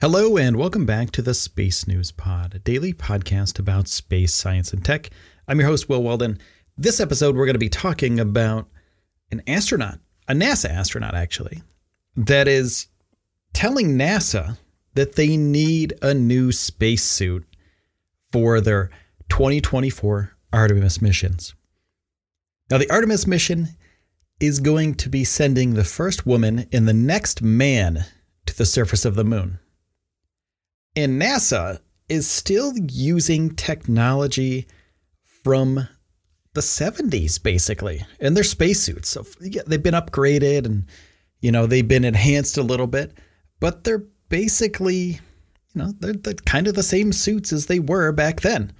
Hello, and welcome back to the Space News Pod, a daily podcast about space science and tech. I'm your host, Will Walden. This episode, we're going to be talking about an astronaut, a NASA astronaut, actually, that is telling NASA that they need a new spacesuit for their 2024 Artemis missions. Now, the Artemis mission is going to be sending the first woman and the next man to the surface of the moon. And NASA is still using technology from the 70s, basically, in their spacesuits. So yeah, they've been upgraded and, you know, they've been enhanced a little bit, but they're basically, you know, they're, they're kind of the same suits as they were back then.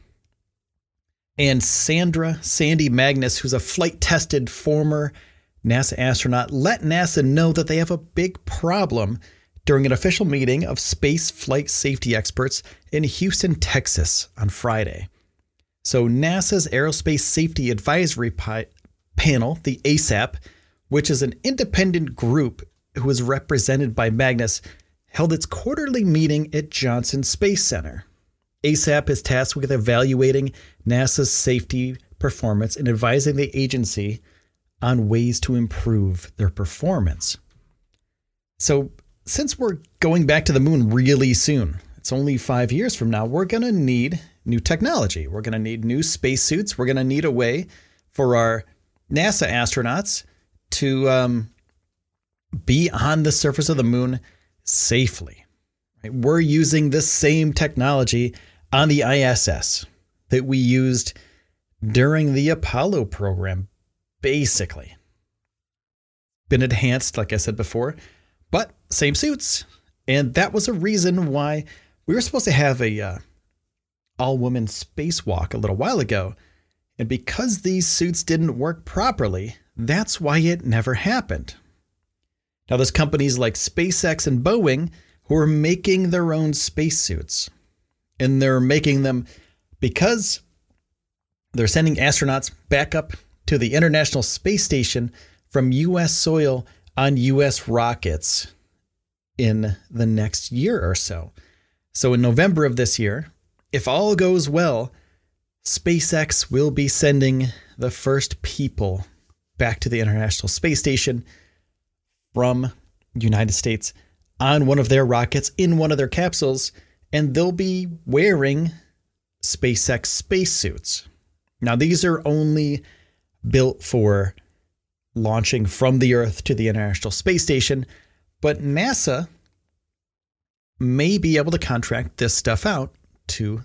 And Sandra Sandy Magnus, who's a flight tested former NASA astronaut, let NASA know that they have a big problem during an official meeting of space flight safety experts in Houston, Texas on Friday. So, NASA's Aerospace Safety Advisory Pi- Panel, the ASAP, which is an independent group who is represented by Magnus, held its quarterly meeting at Johnson Space Center. ASAP is tasked with evaluating NASA's safety performance and advising the agency on ways to improve their performance. So, since we're going back to the moon really soon, it's only five years from now, we're going to need new technology. We're going to need new spacesuits. We're going to need a way for our NASA astronauts to um, be on the surface of the moon safely. Right? We're using the same technology on the ISS that we used during the Apollo program, basically. Been enhanced, like I said before, but same suits. And that was a reason why we were supposed to have a uh, all woman spacewalk a little while ago. And because these suits didn't work properly, that's why it never happened. Now, there's companies like SpaceX and Boeing who are making their own spacesuits. And they're making them because they're sending astronauts back up to the International Space Station from U.S. soil on U.S. rockets in the next year or so. So, in November of this year, if all goes well, SpaceX will be sending the first people back to the International Space Station from United States on one of their rockets in one of their capsules, and they'll be wearing SpaceX spacesuits. Now, these are only built for launching from the Earth to the International Space Station, but NASA may be able to contract this stuff out to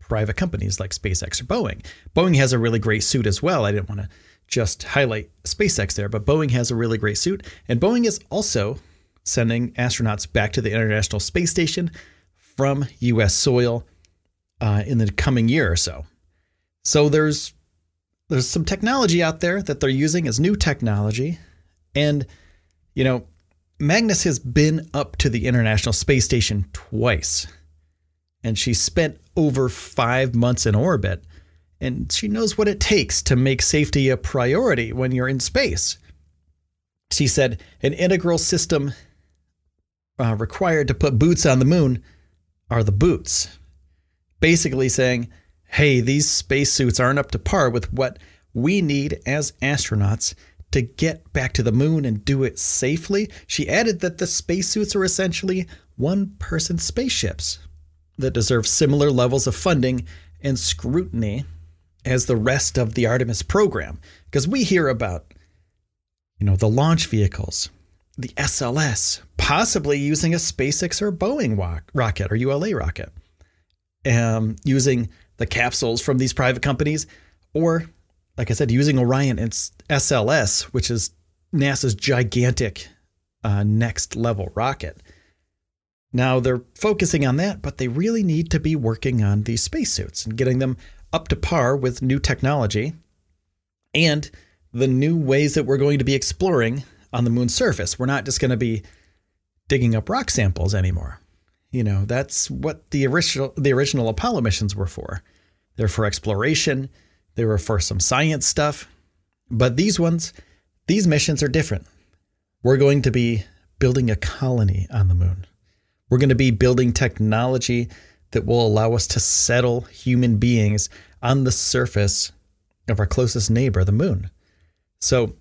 private companies like SpaceX or Boeing. Boeing has a really great suit as well. I didn't want to just highlight SpaceX there, but Boeing has a really great suit. And Boeing is also sending astronauts back to the International Space Station from US soil uh, in the coming year or so. So there's there's some technology out there that they're using as new technology. And, you know, Magnus has been up to the International Space Station twice. And she spent over five months in orbit. And she knows what it takes to make safety a priority when you're in space. She said, an integral system uh, required to put boots on the moon are the boots. Basically saying, hey, these spacesuits aren't up to par with what we need as astronauts to get back to the moon and do it safely, she added that the spacesuits are essentially one person spaceships that deserve similar levels of funding and scrutiny as the rest of the Artemis program. Because we hear about, you know, the launch vehicles, the SLS, possibly using a SpaceX or Boeing rocket or ULA rocket, um, using the capsules from these private companies, or, like I said, using Orion and SLS, which is NASA's gigantic uh, next level rocket. Now they're focusing on that, but they really need to be working on these spacesuits and getting them up to par with new technology and the new ways that we're going to be exploring on the moon's surface. We're not just going to be digging up rock samples anymore. You know, that's what the original the original Apollo missions were for. They're for exploration, they were for some science stuff. But these ones, these missions are different. We're going to be building a colony on the moon. We're going to be building technology that will allow us to settle human beings on the surface of our closest neighbor, the moon. So,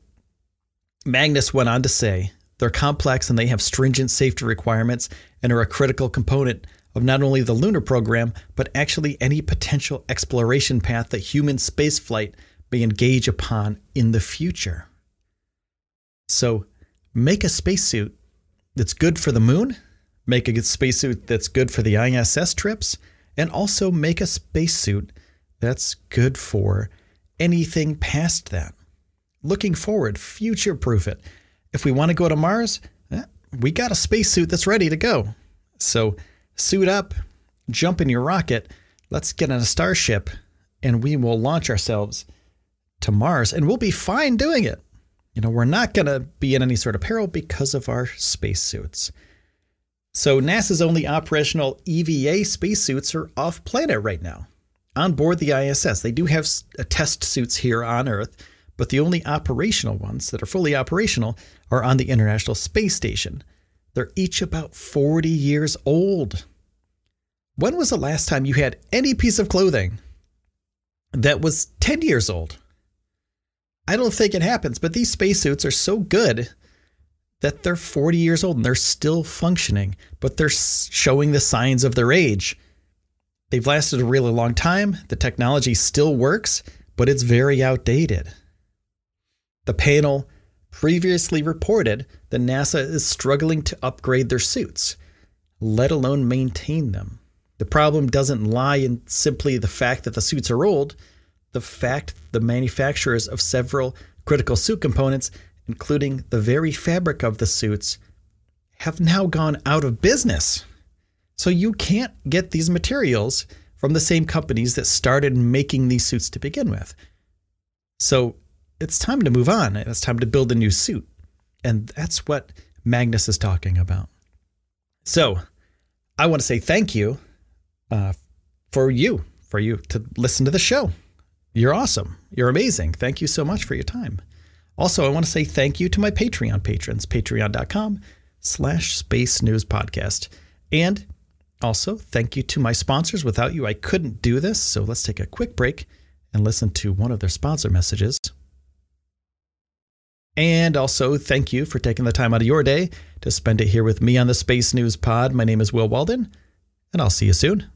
Magnus went on to say they're complex and they have stringent safety requirements and are a critical component of not only the lunar program, but actually any potential exploration path that human spaceflight may engage upon in the future. So, make a spacesuit that's good for the moon, make a good spacesuit that's good for the ISS trips, and also make a spacesuit that's good for anything past that looking forward, future proof it. If we want to go to Mars, we got a spacesuit that's ready to go. So suit up, jump in your rocket, let's get on a starship, and we will launch ourselves to Mars, and we'll be fine doing it. You know, we're not going to be in any sort of peril because of our spacesuits. So, NASA's only operational EVA spacesuits are off planet right now. On board the ISS, they do have uh, test suits here on Earth but the only operational ones that are fully operational are on the International Space Station. They're each about 40 years old. When was the last time you had any piece of clothing that was 10 years old? I don't think it happens, but these spacesuits are so good that they're 40 years old and they're still functioning, but they're showing the signs of their age. They've lasted a really long time. The technology still works, but it's very outdated. The panel previously reported that NASA is struggling to upgrade their suits, let alone maintain them. The problem doesn't lie in simply the fact that the suits are old, the fact the manufacturers of several critical suit components, including the very fabric of the suits, have now gone out of business. So you can't get these materials from the same companies that started making these suits to begin with. So it's time to move on. It's time to build a new suit. And that's what Magnus is talking about. So I want to say thank you uh, for you, for you to listen to the show. You're awesome. You're amazing. Thank you so much for your time. Also, I want to say thank you to my Patreon patrons, patreon.com slash space news podcast. And also, thank you to my sponsors. Without you, I couldn't do this. So let's take a quick break and listen to one of their sponsor messages. And also, thank you for taking the time out of your day to spend it here with me on the Space News Pod. My name is Will Walden, and I'll see you soon.